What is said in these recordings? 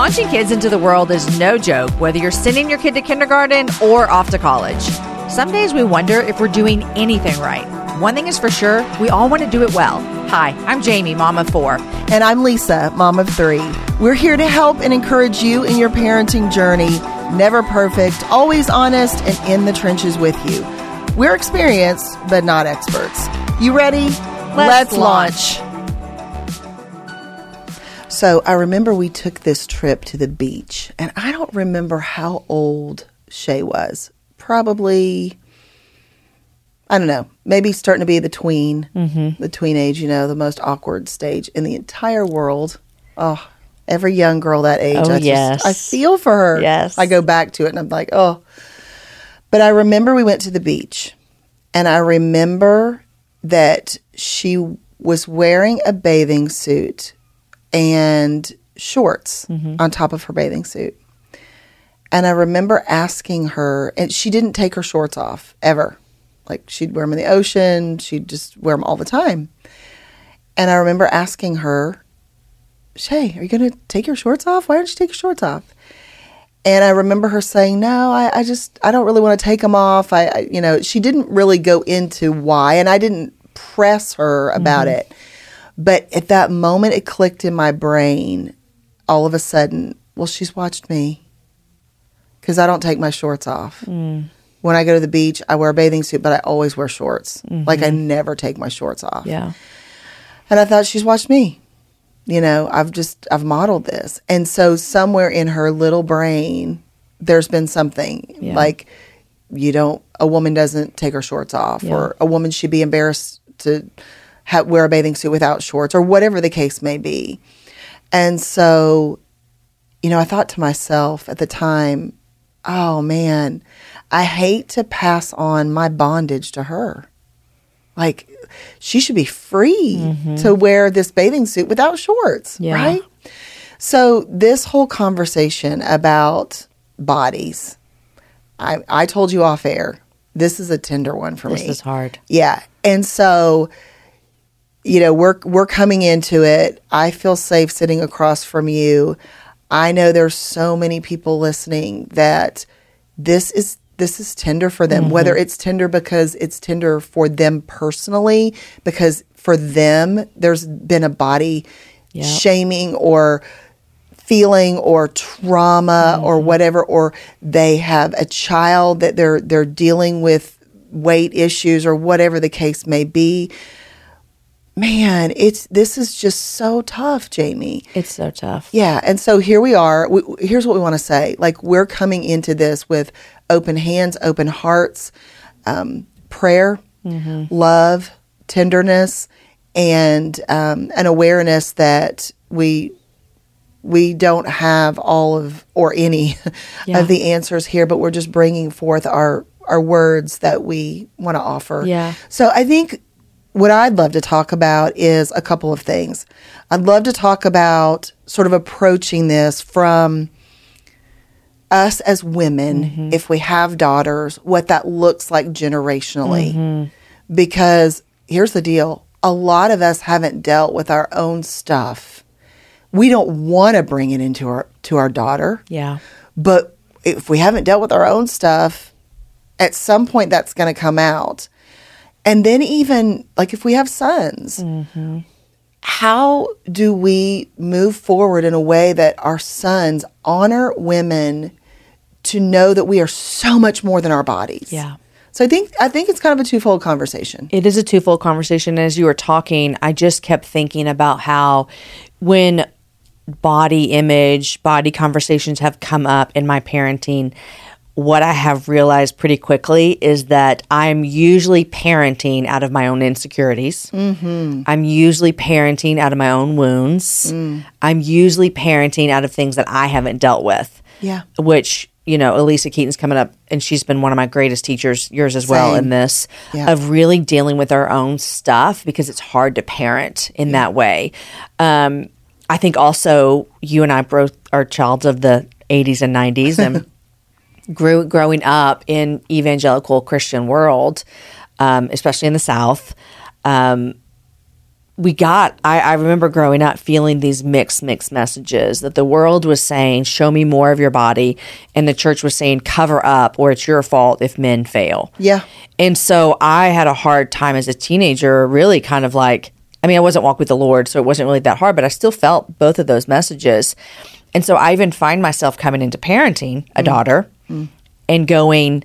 Launching kids into the world is no joke, whether you're sending your kid to kindergarten or off to college. Some days we wonder if we're doing anything right. One thing is for sure, we all want to do it well. Hi, I'm Jamie, mom of four. And I'm Lisa, mom of three. We're here to help and encourage you in your parenting journey. Never perfect, always honest, and in the trenches with you. We're experienced, but not experts. You ready? Let's launch. So I remember we took this trip to the beach, and I don't remember how old Shay was. Probably, I don't know, maybe starting to be the tween, mm-hmm. the tween age, you know, the most awkward stage in the entire world. Oh, every young girl that age. Oh, I just- yes. I feel for her. Yes. I go back to it and I'm like, oh. But I remember we went to the beach, and I remember that she was wearing a bathing suit and shorts mm-hmm. on top of her bathing suit. And I remember asking her, and she didn't take her shorts off ever. Like she'd wear them in the ocean, she'd just wear them all the time. And I remember asking her, Shay, are you going to take your shorts off? Why don't you take your shorts off? And I remember her saying, "No, I, I just I don't really want to take them off." I, I, you know, she didn't really go into why, and I didn't press her about mm-hmm. it. But at that moment, it clicked in my brain. All of a sudden, well, she's watched me because I don't take my shorts off. Mm. When I go to the beach, I wear a bathing suit, but I always wear shorts. Mm-hmm. Like I never take my shorts off. Yeah. And I thought she's watched me. You know, I've just I've modeled this. And so somewhere in her little brain there's been something Yeah. like you don't a woman doesn't take her shorts off or a woman should be embarrassed to ha- wear a bathing suit without shorts or whatever the case may be. And so you know, I thought to myself at the time, oh man, I hate to pass on my bondage to her. Like, she should be free mm-hmm. to wear this bathing suit without shorts, Yeah. right? So, this whole conversation about bodies, I, I told you off air, this is a tender one for This me. is hard. Yeah. And so, you know, we're we're coming into it. I feel safe sitting across from you. I know there's so many people listening that this is this is tender for them. Mm-hmm. Whether it's tender because it's tender for them personally, because for them there's been a body Yep. shaming or feeling or trauma or mm-hmm. whatever or they have a child that they're they're dealing with weight issues or whatever the case may be man it's this is just so tough jamie It's so tough. yeah and so here we are we, here's what we want to say like we're coming into this with open hands open hearts um, prayer love tenderness and um, an awareness that we we don't have all of or any Yeah. of the answers here but we're just bringing forth our our words that we want to offer Yeah. so i think what i'd love to talk about is a couple of things. I'd love to talk about sort of approaching this from us as women mm-hmm. if we have daughters what that looks like generationally. Mm-hmm. Because here's the deal a lot of us haven't dealt with our own stuff. We don't want to bring it into our to our daughter. Yeah. but if we haven't dealt with our own stuff at some point that's going to come out and then even like if we have sons mm-hmm. how do we move forward in a way that our sons honor women to know that we are so much more than our bodies Yeah. so i think i think it's kind of a twofold conversation It is a twofold conversation. As you were talking, I just kept thinking about how when body image, body conversations have come up in my parenting, what I have realized pretty quickly is that I'm usually parenting out of my own insecurities. Mm-hmm. I'm usually parenting out of my own wounds. Mm. I'm usually parenting out of things that I haven't dealt with. Yeah. Which, you know, Alisa Keeton's coming up and she's been one of my greatest teachers, yours as well, in this, Yeah. of really dealing with our own stuff because it's hard to parent in that way. Um, I think also you and I both are childs of the 80s and 90s and grew growing up in evangelical Christian world, um, especially in the South. Um, we got I, I remember growing up feeling these mixed mixed messages that the world was saying show me more of your body and the church was saying cover up or it's your fault if men fail Yeah. and so i had a hard time as a teenager really kind of like i mean i wasn't walking with the lord so it wasn't really that hard but i still felt both of those messages and so i even find myself coming into parenting a daughter and going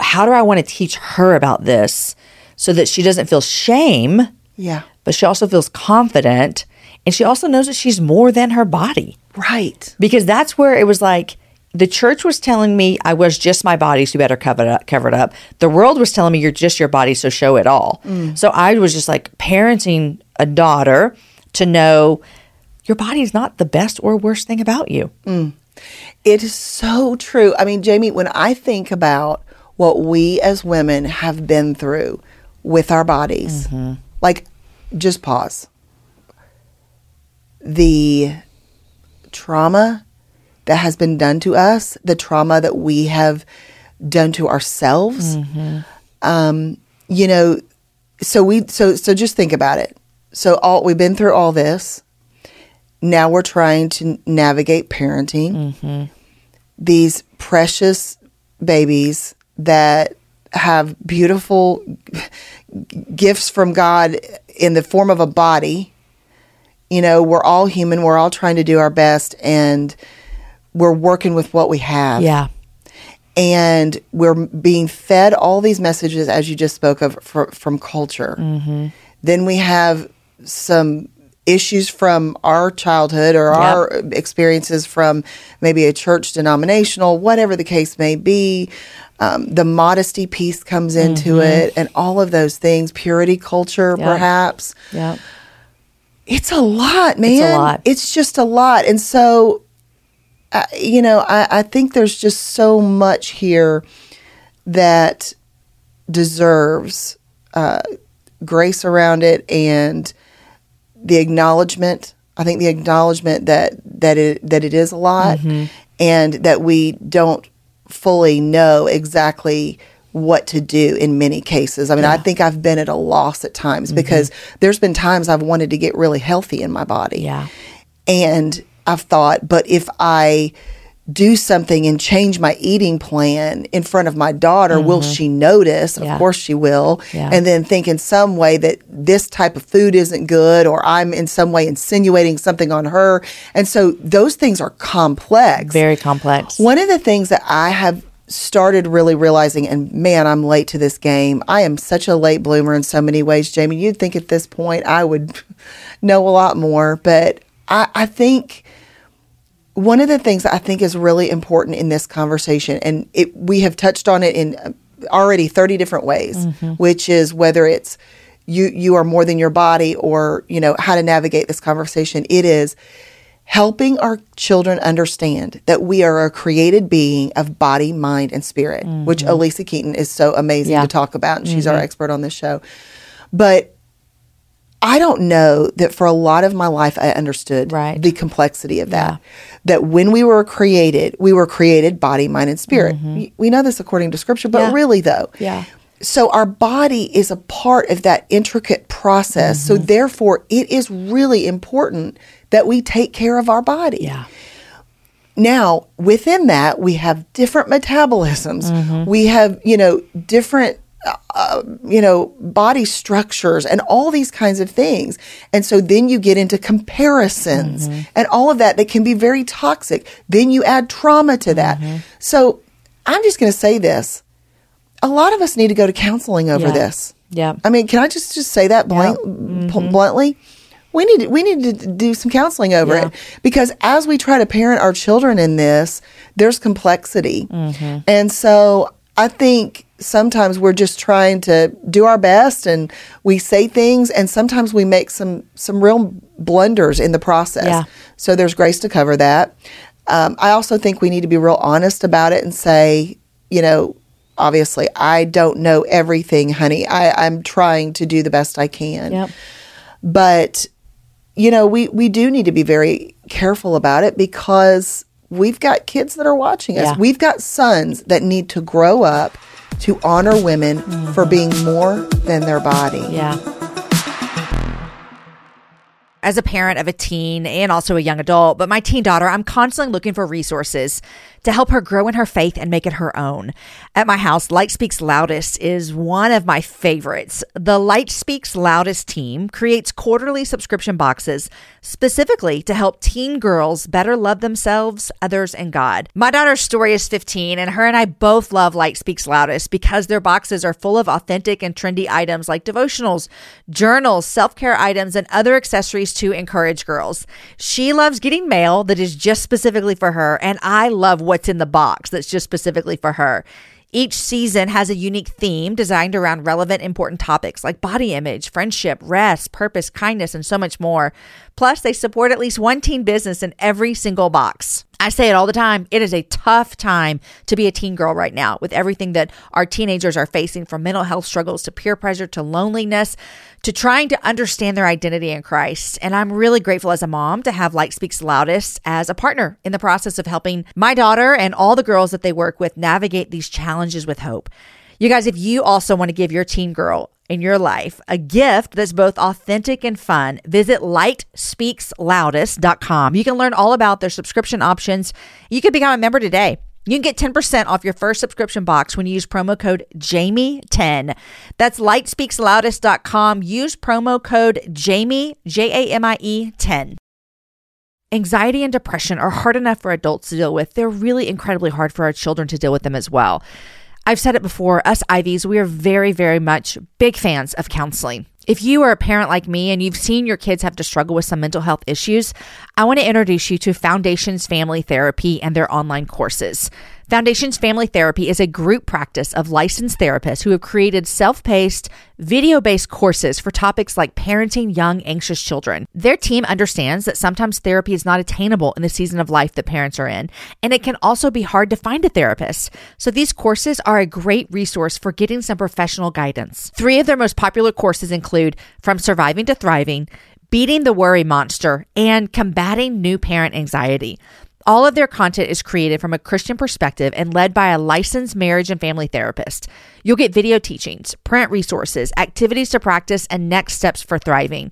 how do i want to teach her about this so that she doesn't feel shame Yeah. but she also feels confident and she also knows that she's more than her body Right. because that's where it was like the church was telling me I was just my body, so you better cover it up. Cover it up. The world was telling me you're just your body, so show it all. Mm. So I was just like parenting a daughter to know your body is not the best or worst thing about you. Mm. It is so true. I mean, Jamie, when I think about what we as women have been through with our bodies, like, just pause. The trauma that has been done to us, the trauma that we have done to ourselves, um, you know, so we, so, so just think about it. So all, we've been through all this. Now we're trying to navigate parenting mm-hmm. these precious babies that have beautiful gifts from God in the form of a body. You know, we're all human, we're all trying to do our best, and we're working with what we have. Yeah. And we're being fed all these messages, as you just spoke of, fr- from culture. Mm-hmm. Then we have some issues from our childhood or our experiences from maybe a church denominational, whatever the case may be. Um, the modesty piece comes into it, and all of those things, purity culture, Yeah. perhaps. Yeah. It's a lot, man. lot. It's just a lot. And so, uh, you know, I, I think there's just so much here that deserves uh, grace around it and the acknowledgement. I think the acknowledgement that that it that it is a lot, mm-hmm. and that we don't fully know exactly what to do in many cases. I mean, I think I've been at a loss at times mm-hmm. because there's been times I've wanted to get really healthy in my body. Yeah. And I've thought, but if I do something and change my eating plan in front of my daughter, will she notice? Of Mm-hmm. Course she will. Yeah. And then think in some way that this type of food isn't good or I'm in some way insinuating something on her. And so those things are complex. Very complex. One of the things that I have started really realizing, and man, I'm late to this game. I am such a late bloomer in so many ways, Jamie. You'd think at this point I would know a lot more, but I, I think one of the things I think is really important in this conversation, and it, we have touched on it in uh, already 30 different ways, mm-hmm. which is whether it's you you are more than your body or you know how to navigate this conversation. It is helping our children understand that we are a created being of body mind and spirit which mm-hmm. alisa keeton is so amazing Yeah. to talk about and she's our mm-hmm. expert on this show. But I don't know that for a lot of my life I understood Right. the complexity of that. That when we were created, we were created body, mind, and spirit. We- We know this according to scripture, but Mm-hmm. Yeah. really though. Yeah. So our body is a part of that intricate process. So Mm-hmm. therefore it is really important that we take care of our body. Yeah. Now, within that, we have different metabolisms. Mm-hmm. We have, you know, different, uh, you know, body structures and all these kinds of things. And so then you get into comparisons Mm-hmm. and all of that that can be very toxic. Then you add trauma to that. Mm-hmm. So I'm just going to say this. A lot of us need to go to counseling over Yeah. this. Yeah. I mean, can I just just say that blank, Mm-hmm. bluntly? we need we need to do some counseling over Yeah. it because as we try to parent our children in this, there's complexity, Mm-hmm. and so I think sometimes we're just trying to do our best and we say things and sometimes we make some some real blunders in the process. Yeah. So there's grace to cover that. Um, I also think we need to be real honest about it and say, you know, obviously I don't know everything, honey. I, I'm trying to do the best I can Yep. but you know we we do need to be very careful about it because we've got kids that are watching us Yeah. we've got sons that need to grow up to honor women for mm-hmm. being more than their body Yeah. As a parent of a teen and also a young adult, but my teen daughter, I'm constantly looking for resources to help her grow in her faith and make it her own. At my house, Light Speaks Loudest is one of my favorites. The Light Speaks Loudest team creates quarterly subscription boxes specifically to help teen girls better love themselves, others, and God. My daughter's story is 15, and her and I both love Light Speaks Loudest because their boxes are full of authentic and trendy items like devotionals, journals, self care items, and other accessories to encourage girls. She loves getting mail that is just specifically for her, and I love what's in the box that's just specifically for her. Each season has a unique theme designed around relevant, important topics like body image, friendship, rest, purpose, kindness, and so much more. Plus, they support at least one teen business in every single box. I say it all the time. It is a tough time to be a teen girl right now with everything that our teenagers are facing from mental health struggles to peer pressure to loneliness to trying to understand their identity in Christ. And I'm really grateful as a mom to have Light Speaks Loudest as a partner in the process of helping my daughter and all the girls that they work with navigate these challenges with hope. You guys, if you also want to give your teen girl in your life a gift that's both authentic and fun, visit lightspeaksloudest.com. You can learn all about their subscription options. You can become a member today. You can get 10% off your first subscription box when you use promo code Jamie10. That's lightspeaksloudest.com. Use promo code Jamie, J A M I E 10. Anxiety and depression are hard enough for adults to deal with. They're really incredibly hard for our children to deal with them as well. I've said it before, us Iveys, we are very, very much big fans of counseling. If you are a parent like me and you've seen your kids have to struggle with some mental health issues, I want to introduce you to Foundations Family Therapy and their online courses. Foundations Family Therapy is a group practice of licensed therapists who have created self paced, video based courses for topics like parenting young, anxious children. Their team understands that sometimes therapy is not attainable in the season of life that parents are in, and it can also be hard to find a therapist. So these courses are a great resource for getting some professional guidance. Three of their most popular courses include From Surviving to Thriving, Beating the Worry Monster, and Combating New Parent Anxiety. All of their content is created from a Christian perspective and led by a licensed marriage and family therapist. You'll get video teachings, print resources, activities to practice, and next steps for thriving.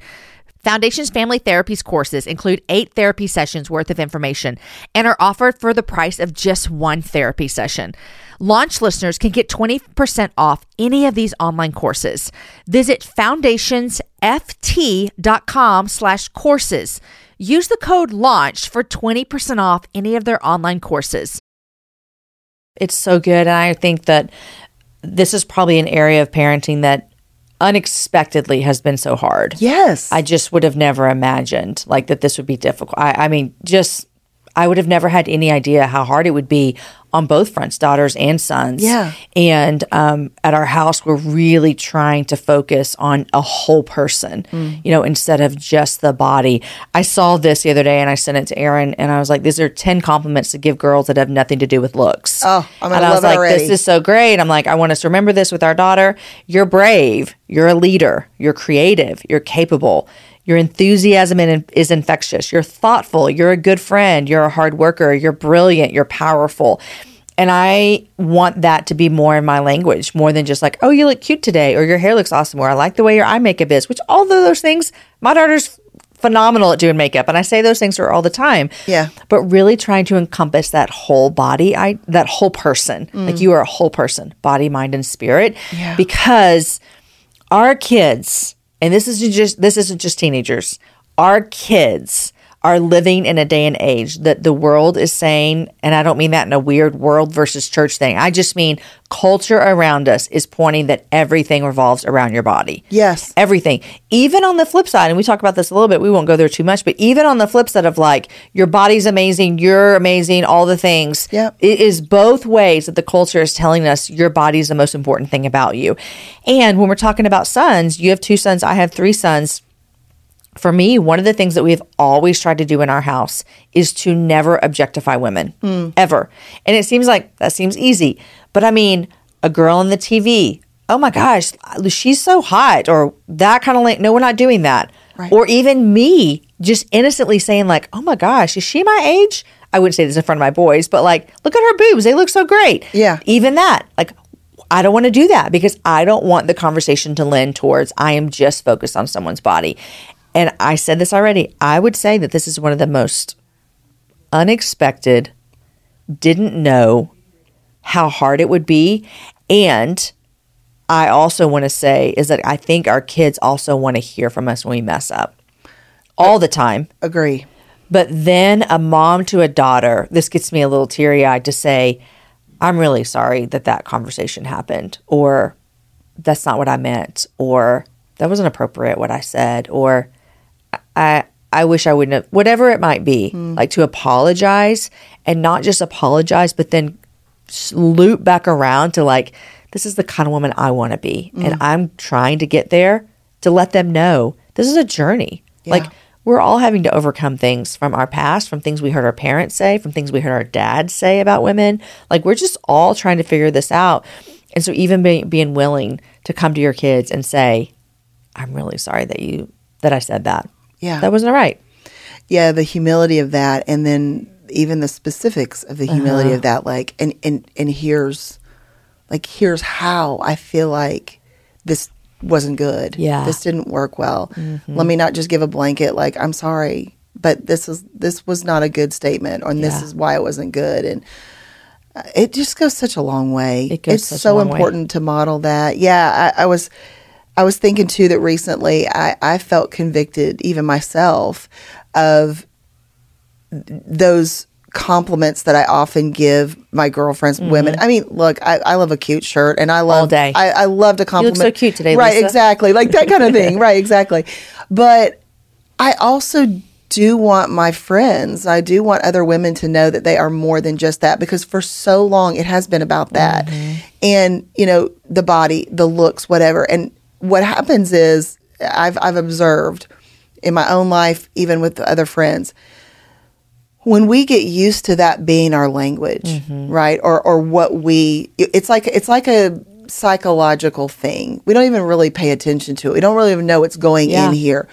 Foundations Family Therapies courses include eight therapy sessions worth of information and are offered for the price of just one therapy session. Launch listeners can get 20% off any of these online courses. Visit foundationsft.com slash courses. Use the code LAUNCH for 20% off any of their online courses. It's so good. And I think that this is probably an area of parenting that unexpectedly has been so hard. yes I just would have never imagined like that this would be difficult. I, I mean, just I would have never had any idea how hard it would be on both fronts, daughters and sons. Yeah. And um, at our house, we're really trying to focus on a whole person, you know, instead of just the body. I saw this the other day and I sent it to Aaron and I was like, these are 10 compliments to give girls that have nothing to do with looks. Oh, I'm and I was like, already. this is so great. I'm like, I want us to remember this with our daughter. You're brave. You're a leader. You're creative. You're capable. Your enthusiasm is infectious. You're thoughtful. You're a good friend. You're a hard worker. You're brilliant. You're powerful. And I want that to be more in my language, more than just like, oh, you look cute today, or your hair looks awesome, or I like the way your eye makeup is, which all of those things, my daughter's phenomenal at doing makeup. And I say those things to her all the time. Yeah. But really trying to encompass that whole body, I that whole person. Mm. Like you are a whole person, body, mind, and spirit. Yeah. Because our kids, and this isn't just this isn't just teenagers, our kids are living in a day and age that the world is saying, and I don't mean that in a weird world versus church thing. I just mean culture around us is pointing that everything revolves around your body. Yes. Everything. Even on the flip side, and we talk about this a little bit, we won't go there too much, but even on the flip side of like, your body's amazing, you're amazing, all the things. Yep. It is both ways that the culture is telling us your body's the most important thing about you. And when we're talking about sons, you have two sons, I have three sons for me, one of the things that we've always tried to do in our house is to never objectify women ever. And it seems like that seems easy. But I mean, a girl on the TV, oh my gosh, she's so hot, or that kind of like, no, we're not doing that. Right. Or even me just innocently saying, like, oh my gosh, is she my age? I wouldn't say this in front of my boys, but like, look at her boobs. They look so great. Yeah. Even that. Like, I don't want to do that because I don't want the conversation to lend towards I am just focused on someone's body. And I said this already. I would say that this is one of the most unexpected, didn't know how hard it would be. And I also want to say is that I think our kids also want to hear from us when we mess up all the time. Agree. But then a mom to a daughter, this gets me a little teary eyed to say, I'm really sorry that that conversation happened, or that's not what I meant, or that wasn't appropriate what I said, or I I wish I wouldn't have whatever it might be. Hmm. Like to apologize and not just apologize, but then loop back around to like this is the kind of woman I want to be, hmm. and I'm trying to get there to let them know this is a journey. Like we're all having to overcome things from our past, from things we heard our parents say, from things we heard our dads say about women. Like we're just all trying to figure this out. And so even be, being willing to come to your kids and say, I'm really sorry that you that I said that. Yeah. That wasn't right. yeah the humility of that and then even the specifics of the humility Uh-huh. of that like and and and here's like here's how i feel like this wasn't good Yeah. Mm-hmm. this didn't work well let me not just give a blanket like i'm sorry but this is this was not a good statement or this is why it wasn't good and uh, it just goes such a long way It goes it's so long way. important to model that yeah I, I was I was thinking too that recently I, I felt convicted, even myself, of those compliments that I often give my girlfriends, women. I mean, look, I, I love a cute shirt and I love Mm-hmm. day. I, I love to compliment. so cute today, right? Lisa. Exactly, like that kind of thing. right? Exactly. But I also do want my friends, I do want other women to know that they are more than just that because for so long it has been about that. Mm-hmm. And, you know, the body, the looks, whatever. And what happens is I've I've observed in my own life, even with other friends, when we get used to that being our language, Mm-hmm. right? Or or what we it's like it's like a psychological thing. We don't even really pay attention to it. We don't really even know what's going Yeah. in here.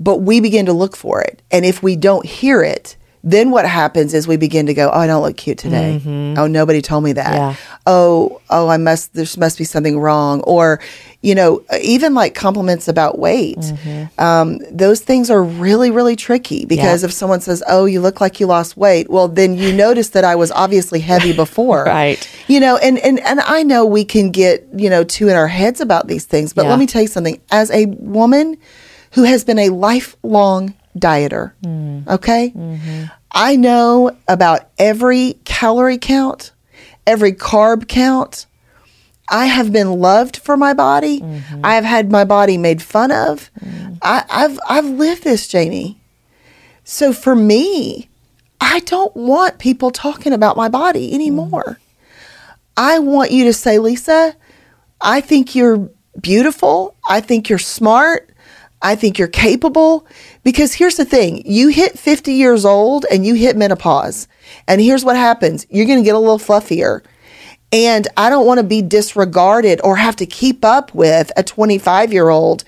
But we begin to look for it. And if we don't hear it, then what happens is we begin to go, "Oh, I don't look cute today. Oh, nobody told me that. Mm-hmm. Yeah. Oh, oh, I must. There must be something wrong." Or, you know, even like compliments about weight. Mm-hmm. Um, those things are really, really tricky because Yeah. if someone says, "Oh, you look like you lost weight," well, then you notice that I was obviously heavy before, Right. You know, and and and I know we can get you know too in our heads about these things, but Yeah. let me tell you something. As a woman who has been a lifelong dieter, mm. okay, mm-hmm. I know about every calorie count, every carb count. I have been loved for my body. Mm-hmm. I have had my body made fun of. Mm. I, I've I've lived this, Jamie. So for me, I don't want people talking about my body anymore. Mm. I want you to say, Lisa, I think you're beautiful. I think you're smart. I think you're capable. Because here's the thing you hit 50 years old and you hit menopause. And here's what happens you're going to get a little fluffier. And I don't want to be disregarded or have to keep up with a 25 year old,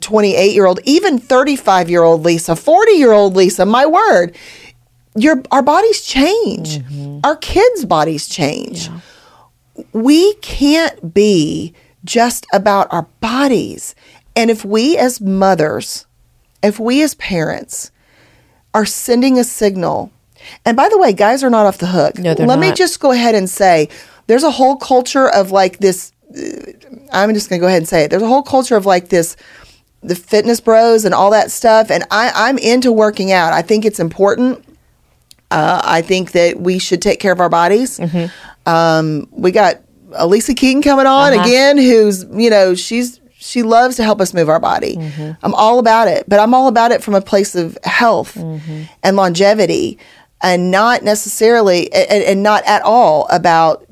28 year old, even 35 year old Lisa, 40 year old Lisa. My word, your our bodies change. Mm-hmm. Our kids' bodies change. We can't be just about our bodies. And if we as mothers, if we as parents are sending a signal, and by the way, guys are not off the hook. No, they're Let me just go ahead and say there's a whole culture of like this. uh, I'm just going to go ahead and say it. There's a whole culture of like this the fitness bros and all that stuff, and I, I'm into working out. I think it's important. Uh, I think that we should take care of our bodies. Um, we got Alisa Keeton coming on again, who's you know she's she loves to help us move our body. Mm-hmm. I'm all about it, but I'm all about it from a place of health mm-hmm. and longevity, and not necessarily and, and not at all about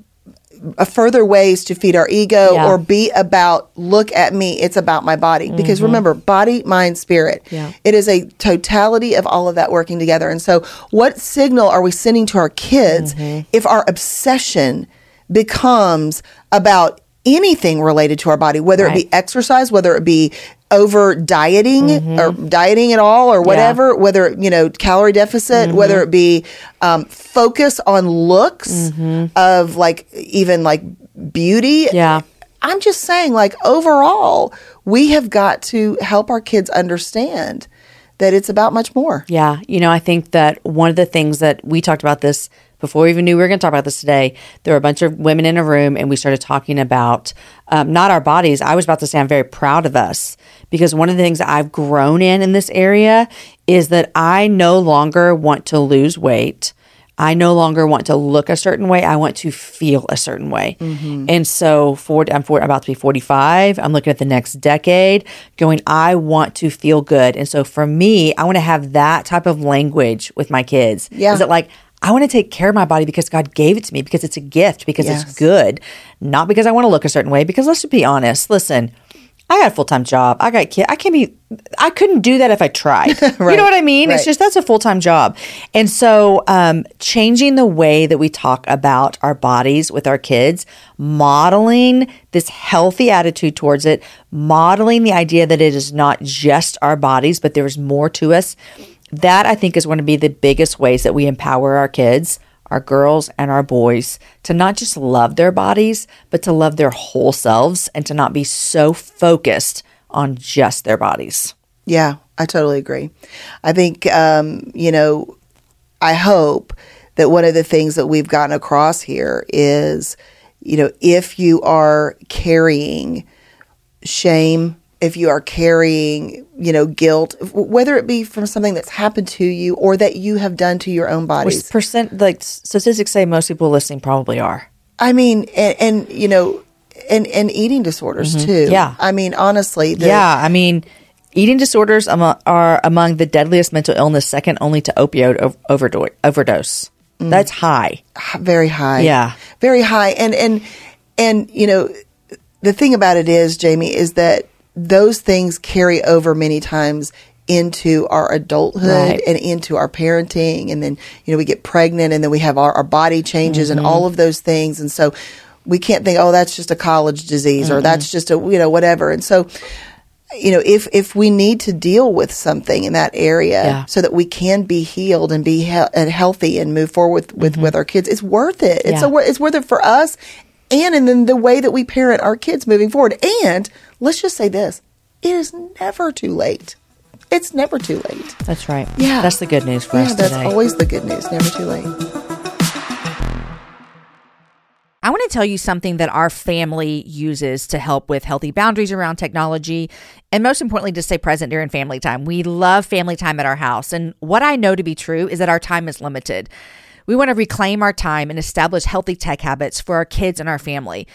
uh, further ways to feed our ego Yeah. or be about look at me it's about my body because mm-hmm. remember body mind spirit Yeah. it is a totality of all of that working together and so what signal are we sending to our kids if our obsession becomes about anything related to our body whether it be exercise whether it be over dieting mm-hmm. or dieting at all or whatever whether you know calorie deficit mm-hmm. whether it be um, focus on looks mm-hmm. of like even like beauty. Yeah. i'm just saying like overall we have got to help our kids understand that it's about much more. Yeah. You know, I think that one of the things that we talked about this before we even knew we were going to talk about this today, there were a bunch of women in a room and we started talking about um, not our bodies. I was about to say I'm very proud of us because one of the things I've grown in in this area is that I no longer want to lose weight. I no longer want to look a certain way. I want to feel a certain way. And so for I'm for, about to be 45. I'm looking at the next decade going, I want to feel good. And so for me, I want to have that type of language with my kids. Yeah. Is it like, I want to take care of my body because God gave it to me, because it's a gift, because Yes. it's good, not because I want to look a certain way. Because let's just be honest. Listen, I got a full time job. I got kid. I can't be. I couldn't do that if I tried. You know what I mean? It's just that's a full time job. And so, um, changing the way that we talk about our bodies with our kids, modeling this healthy attitude towards it, modeling the idea that it is not just our bodies, but there's more to us. That I think is going to be the biggest ways that we empower our kids, our girls and our boys to not just love their bodies, but to love their whole selves and to not be so focused on just their bodies. Yeah, I totally agree. I think, um, you know, I hope that one of the things that we've gotten across here is, you know, if you are carrying shame, if you are carrying, you know, guilt, whether it be from something that's happened to you or that you have done to your own body. Which percent, like statistics say most people listening probably are. I mean, and, and you know, and, and eating disorders too. Mm-hmm. Yeah. I mean, honestly, the, yeah. I mean, eating disorders are among the deadliest mental illness, second only to opioid o- overdo- overdose. That's high. very high. Yeah. Very high. And and and you know, the thing about it is, Jamie, is that those things carry over many times into our adulthood Right. and into our parenting. And then you know we get pregnant and then we have our, our body changes and all mm-hmm. of those things. And so we can't think oh that's just a college disease or that's just a you know whatever. And so you know if if we need to deal with something in that area Yeah. so that we can be healed and be he- and healthy and move forward with with, mm-hmm. with our kids it's worth it. It's Yeah. a it's worth it for us and and then the way that we parent our kids moving forward and let's just say this it is never too late it's never too late That's right. Yeah. That's the good news for yeah us that's today. always the good news never too late I want to tell you something that our family uses to help with healthy boundaries around technology and most importantly to stay present during family time. We love family time at our house and what I know to be true is that our time is limited. We want to reclaim our time and establish healthy tech habits for our kids and our family.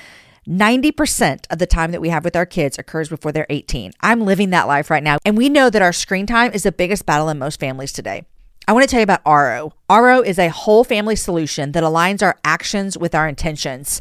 90% of the time that we have with our kids occurs before they're 18. I'm living that life right now. And we know that our screen time is the biggest battle in most families today. I want to tell you about Aro. Aro is a whole family solution that aligns our actions with our intentions.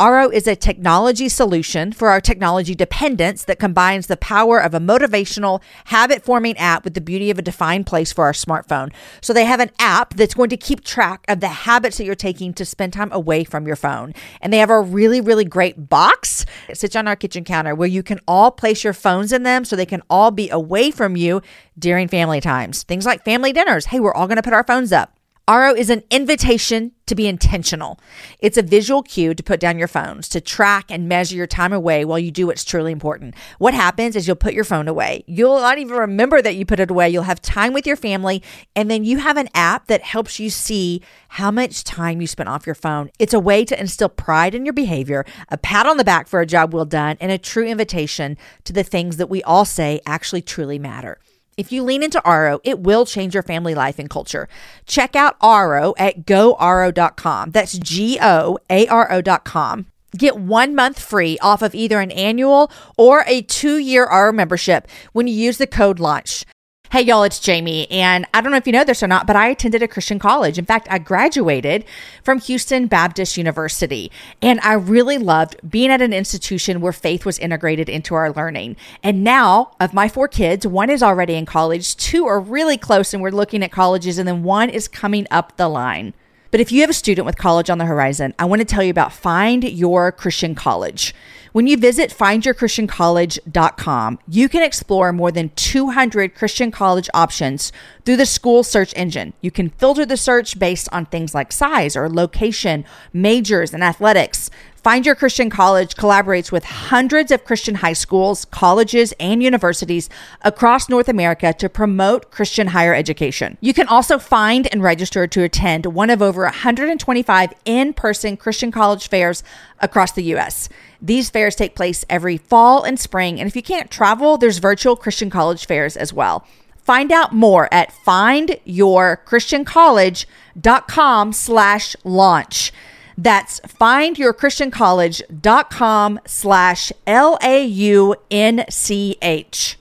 Aro is a technology solution for our technology dependence that combines the power of a motivational, habit forming app with the beauty of a defined place for our smartphone. So they have an app that's going to keep track of the habits that you're taking to spend time away from your phone. And they have a really, really great box. It sits on our kitchen counter where you can all place your phones in them so they can all be away from you during family times. Things like family dinners. Hey, we're all going to put our phones up. Aro is an invitation to be intentional. It's a visual cue to put down your phones, to track and measure your time away while you do what's truly important. What happens is you'll put your phone away. You'll not even remember that you put it away. You'll have time with your family, and then you have an app that helps you see how much time you spent off your phone. It's a way to instill pride in your behavior, a pat on the back for a job well done, and a true invitation to the things that we all say actually truly matter. If you lean into Aro, it will change your family life and culture. Check out Aro at goaro.com. That's G O A R O.com. Get one month free off of either an annual or a two year Aro membership when you use the code LAUNCH. Hey, y'all, it's Jamie. And I don't know if you know this or not, but I attended a Christian college. In fact, I graduated from Houston Baptist University. And I really loved being at an institution where faith was integrated into our learning. And now, of my four kids, one is already in college, two are really close, and we're looking at colleges, and then one is coming up the line. But if you have a student with college on the horizon, I want to tell you about Find Your Christian College. When you visit findyourchristiancollege.com, you can explore more than 200 Christian college options through the school search engine. You can filter the search based on things like size or location, majors, and athletics. Find Your Christian College collaborates with hundreds of Christian high schools, colleges, and universities across North America to promote Christian higher education. You can also find and register to attend one of over 125 in person Christian college fairs across the U.S. These fairs take place every fall and spring, and if you can't travel, there's virtual Christian college fairs as well. Find out more at findyourchristiancollege.com slash launch. That's findyourchristiancollege.com slash L A U N C H.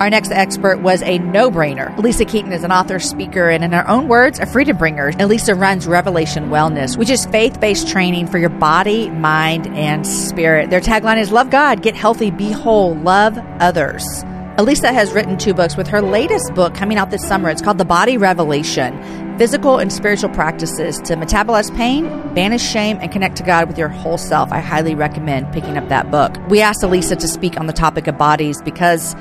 Our next expert was a no brainer. Alisa Keeton is an author, speaker, and in her own words, a freedom bringer. Alisa runs Revelation Wellness, which is faith based training for your body, mind, and spirit. Their tagline is Love God, Get Healthy, Be Whole, Love Others. Alisa has written two books with her latest book coming out this summer. It's called The Body Revelation Physical and Spiritual Practices to Metabolize Pain, Banish Shame, and Connect to God with Your Whole Self. I highly recommend picking up that book. We asked Alisa to speak on the topic of bodies because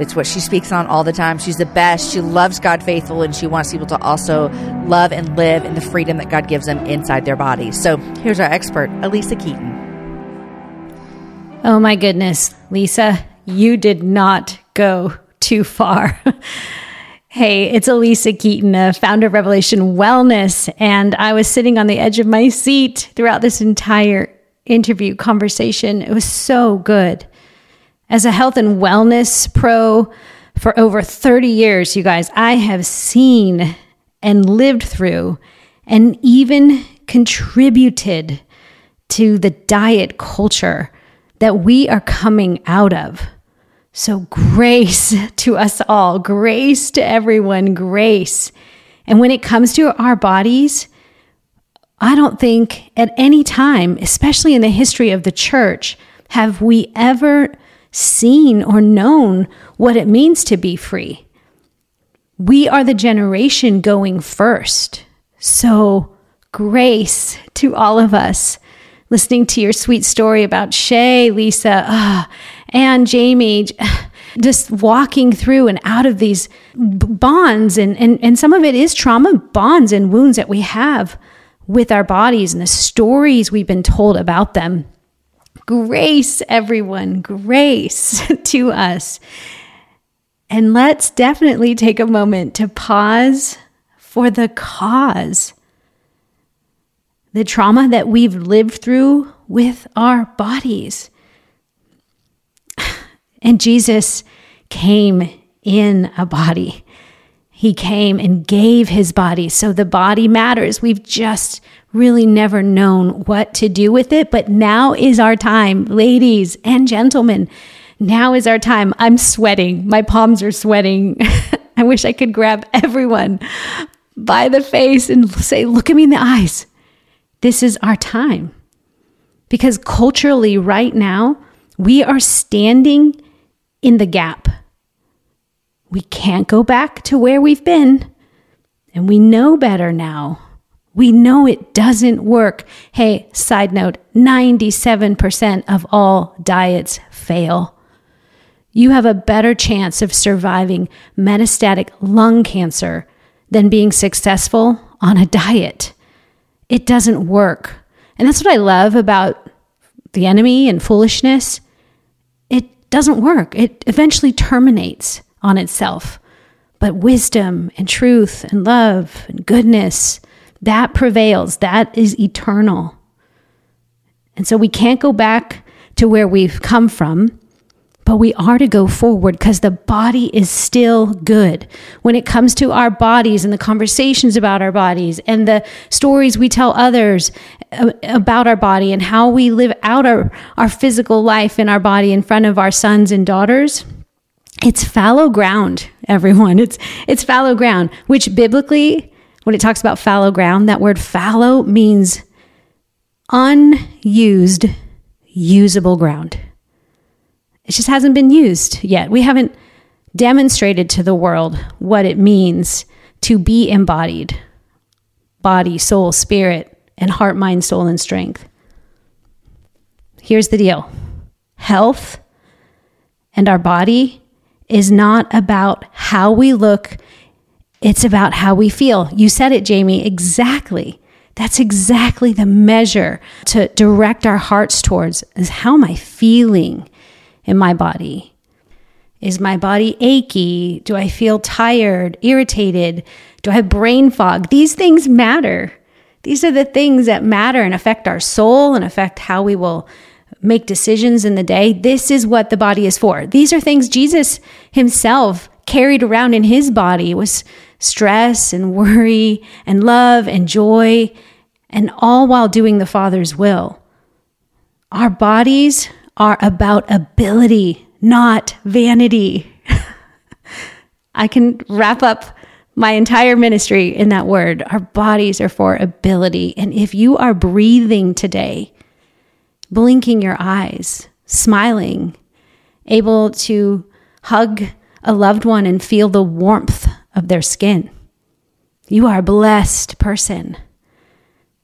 it's what she speaks on all the time. She's the best. She loves God faithful and she wants people to also love and live in the freedom that God gives them inside their bodies. So here's our expert, Alisa Keeton. Oh my goodness, Lisa, you did not go too far. hey, it's Alisa Keeton, a founder of Revelation Wellness, and I was sitting on the edge of my seat throughout this entire interview conversation. It was so good. As a health and wellness pro for over 30 years, you guys, I have seen and lived through and even contributed to the diet culture that we are coming out of. So, grace to us all, grace to everyone, grace. And when it comes to our bodies, I don't think at any time, especially in the history of the church, have we ever seen or known what it means to be free. We are the generation going first. So, grace to all of us. Listening to your sweet story about Shay, Lisa, uh, and Jamie, just walking through and out of these bonds, and, and, and some of it is trauma bonds and wounds that we have with our bodies and the stories we've been told about them. Grace, everyone, grace to us. And let's definitely take a moment to pause for the cause. The trauma that we've lived through with our bodies. And Jesus came in a body. He came and gave his body. So the body matters. We've just really never known what to do with it, but now is our time, ladies and gentlemen. Now is our time. I'm sweating. My palms are sweating. I wish I could grab everyone by the face and say, Look at me in the eyes. This is our time. Because culturally, right now, we are standing in the gap. We can't go back to where we've been, and we know better now. We know it doesn't work. Hey, side note 97% of all diets fail. you have a better chance of surviving metastatic lung cancer than being successful on a diet. It doesn't work. And that's what I love about the enemy and foolishness. Doesn't work, it eventually terminates on itself. But wisdom and truth and love and goodness, that prevails. That is eternal. And so we can't go back to where we've come from but we are to go forward because the body is still good. When it comes to our bodies and the conversations about our bodies and the stories we tell others about our body and how we live out our, our physical life in our body in front of our sons and daughters, it's fallow ground, everyone. It's, it's fallow ground, which biblically, when it talks about fallow ground, that word fallow means unused, usable ground. It just hasn't been used yet. We haven't demonstrated to the world what it means to be embodied body, soul, spirit, and heart, mind, soul, and strength. Here's the deal health and our body is not about how we look, it's about how we feel. You said it, Jamie, exactly. That's exactly the measure to direct our hearts towards is how am I feeling? in my body? Is my body achy? Do I feel tired, irritated? Do I have brain fog? These things matter. These are the things that matter and affect our soul and affect how we will make decisions in the day. This is what the body is for. These are things Jesus himself carried around in his body was stress and worry and love and joy and all while doing the Father's will. Our bodies are about ability, not vanity. I can wrap up my entire ministry in that word. Our bodies are for ability. And if you are breathing today, blinking your eyes, smiling, able to hug a loved one and feel the warmth of their skin, you are a blessed person.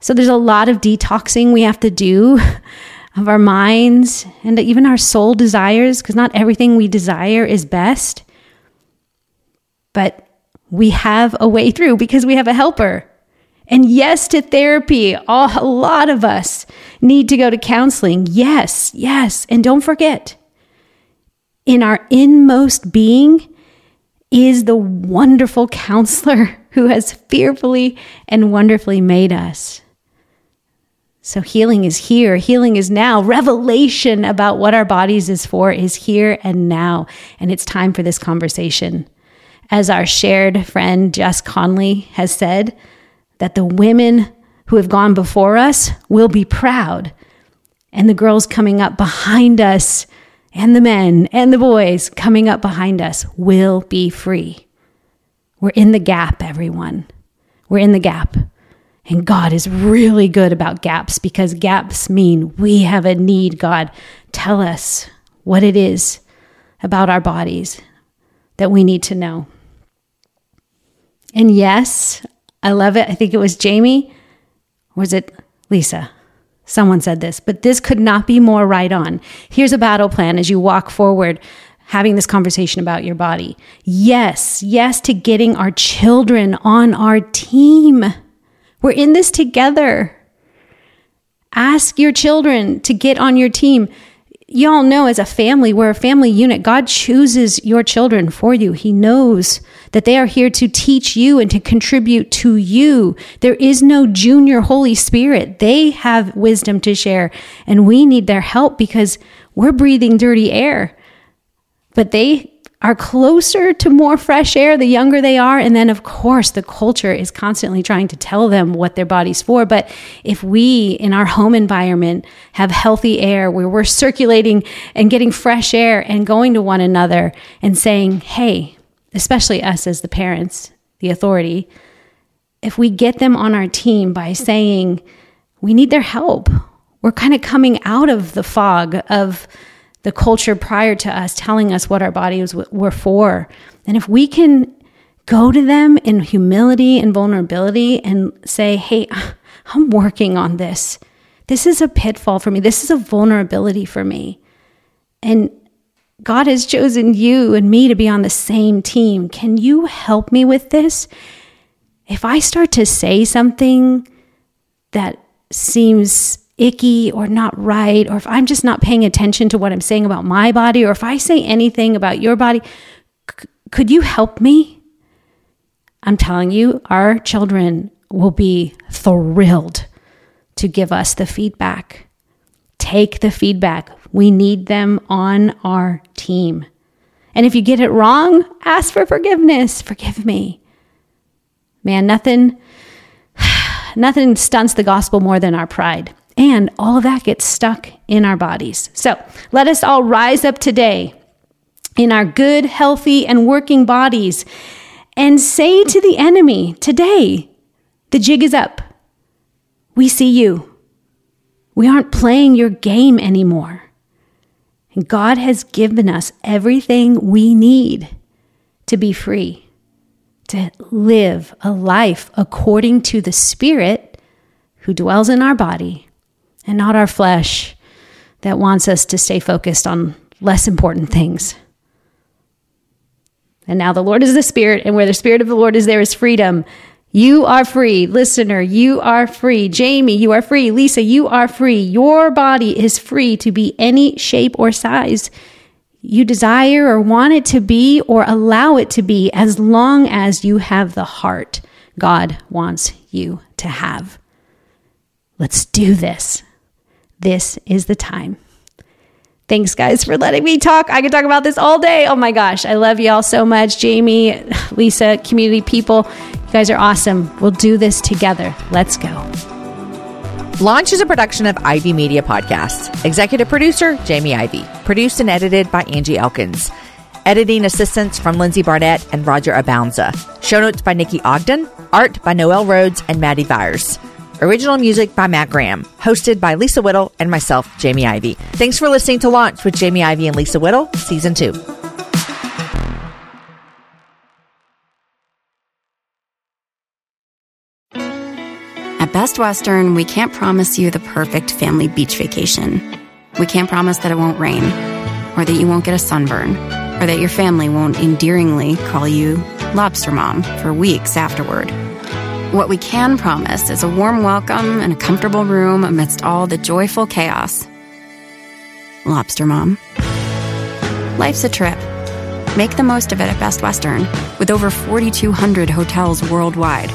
So there's a lot of detoxing we have to do of our minds and even our soul desires, because not everything we desire is best. But we have a way through because we have a helper. And yes to therapy. A lot of us need to go to counseling. Yes, yes. And don't forget, in our inmost being is the wonderful counselor who has fearfully and wonderfully made us. So healing is here. Healing is now. Revelation about what our bodies is for is here and now. And it's time for this conversation. As our shared friend Jess Connolly has said, that the women who have gone before us will be proud. And the girls coming up behind us and the men and the boys coming up behind us will be free. We're in the gap, everyone. We're in the gap. And God is really good about gaps because gaps mean we have a need. God, tell us what it is about our bodies that we need to know. And yes, I love it. I think it was Jamie. Was it Lisa? Someone said this, but this could not be more right on. Here's a battle plan as you walk forward having this conversation about your body. Yes, yes to getting our children on our team. We're in this together. Ask your children to get on your team. Y'all know as a family, we're a family unit. God chooses your children for you. He knows that they are here to teach you and to contribute to you. There is no junior Holy Spirit. They have wisdom to share, and we need their help because we're breathing dirty air. But they are closer to more fresh air the younger they are. And then, of course, the culture is constantly trying to tell them what their body's for. But if we in our home environment have healthy air where we're circulating and getting fresh air and going to one another and saying, hey, especially us as the parents, the authority, if we get them on our team by saying, we need their help, we're kind of coming out of the fog of, the culture prior to us telling us what our bodies were for. And if we can go to them in humility and vulnerability and say, hey, I'm working on this. This is a pitfall for me. This is a vulnerability for me. And God has chosen you and me to be on the same team. Can you help me with this? If I start to say something that seems icky or not right, or if I'm just not paying attention to what I'm saying about my body, or if I say anything about your body, c- could you help me? I'm telling you, our children will be thrilled to give us the feedback. Take the feedback. We need them on our team. And if you get it wrong, ask for forgiveness. Forgive me. Man, nothing nothing stunts the gospel more than our pride. And all of that gets stuck in our bodies. So let us all rise up today in our good, healthy, and working bodies and say to the enemy, Today, the jig is up. We see you. We aren't playing your game anymore. And God has given us everything we need to be free, to live a life according to the Spirit who dwells in our body and not our flesh that wants us to stay focused on less important things. And now the Lord is the Spirit, and where the Spirit of the Lord is, there is freedom. You are free. Listener, you are free. Jamie, you are free. Lisa, you are free. Your body is free to be any shape or size you desire or want it to be or allow it to be as long as you have the heart God wants you to have. Let's do this. This is the time. Thanks, guys, for letting me talk. I could talk about this all day. Oh my gosh, I love y'all so much. Jamie, Lisa, community people, you guys are awesome. We'll do this together. Let's go. Launch is a production of Ivey Media Podcasts. Executive producer, Jamie Ivey. Produced and edited by Angie Elkins. Editing assistance from Lindsay Barnett and Roger Abounza. Show notes by Nikki Ogden. Art by Noel Rhodes and Maddie Vires. Original music by Matt Graham. Hosted by Lisa Whittle and myself, Jamie Ivey. Thanks for listening to Launch with Jamie Ivey and Lisa Whittle, Season 2. At Best Western, we can't promise you the perfect family beach vacation. We can't promise that it won't rain, or that you won't get a sunburn, or that your family won't endearingly call you Lobster Mom for weeks afterward. What we can promise is a warm welcome and a comfortable room amidst all the joyful chaos. Lobster Mom. Life's a trip. Make the most of it at Best Western, with over 4,200 hotels worldwide